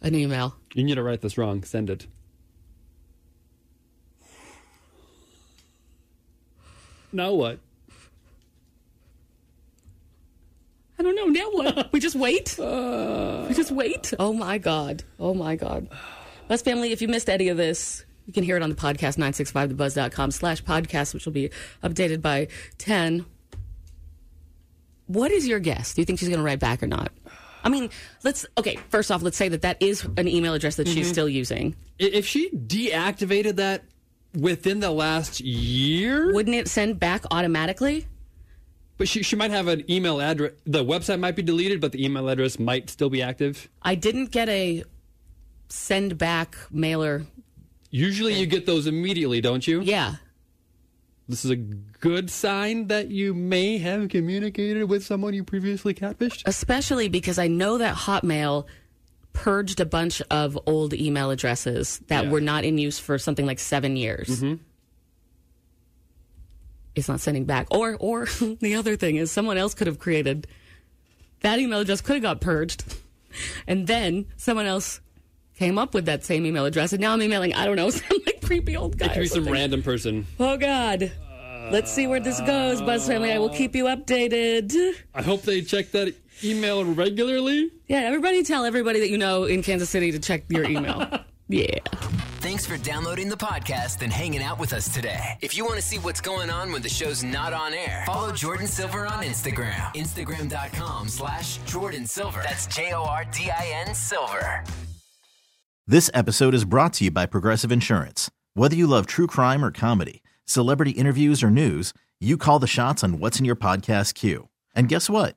an email. You need to write this wrong. Send it. Now what? I don't know. Now what? we just wait? Uh. we just wait? Oh my God. Oh my God. Buzz family, if you missed any of this, you can hear it on the podcast, 965thebuzz.com slash podcast, which will be updated by 10. What is your guess? Do you think she's going to write back or not? I mean, let's, okay, first off, let's say that that is an email address that she's mm-hmm. still using. If she deactivated that within the last year, Wouldn't it send back automatically? but she, she might have an email address. The website might be deleted, but the email address might still be active. I didn't get a send back mailer. Usually you get those immediately, don't you? Yeah. This is a good sign that you may have communicated with someone you previously catfished. especially because I know that Hotmail purged a bunch of old email addresses that Yeah. were not in use for something like seven years. Mm-hmm. It's not sending back. Or, or the other thing is, someone else could have created that email address could have got purged, and then someone else came up with that same email address, and now I'm emailing. I don't know some like creepy old guy. It could be some random person. Oh God. Let's see where this goes, Buzz Family. I will keep you updated. I hope they check that email regularly. Yeah, everybody tell everybody that you know in Kansas City to check your email. yeah. Thanks for downloading the podcast and hanging out with us today. If you want to see what's going on when the show's not on air, follow Jordin Silver on Instagram. Instagram.com slash Jordin Silver. That's J O R D I N Silver. This episode is brought to you by Progressive Insurance. Whether you love true crime or comedy, celebrity interviews or news, you call the shots on what's in your podcast queue. And guess what?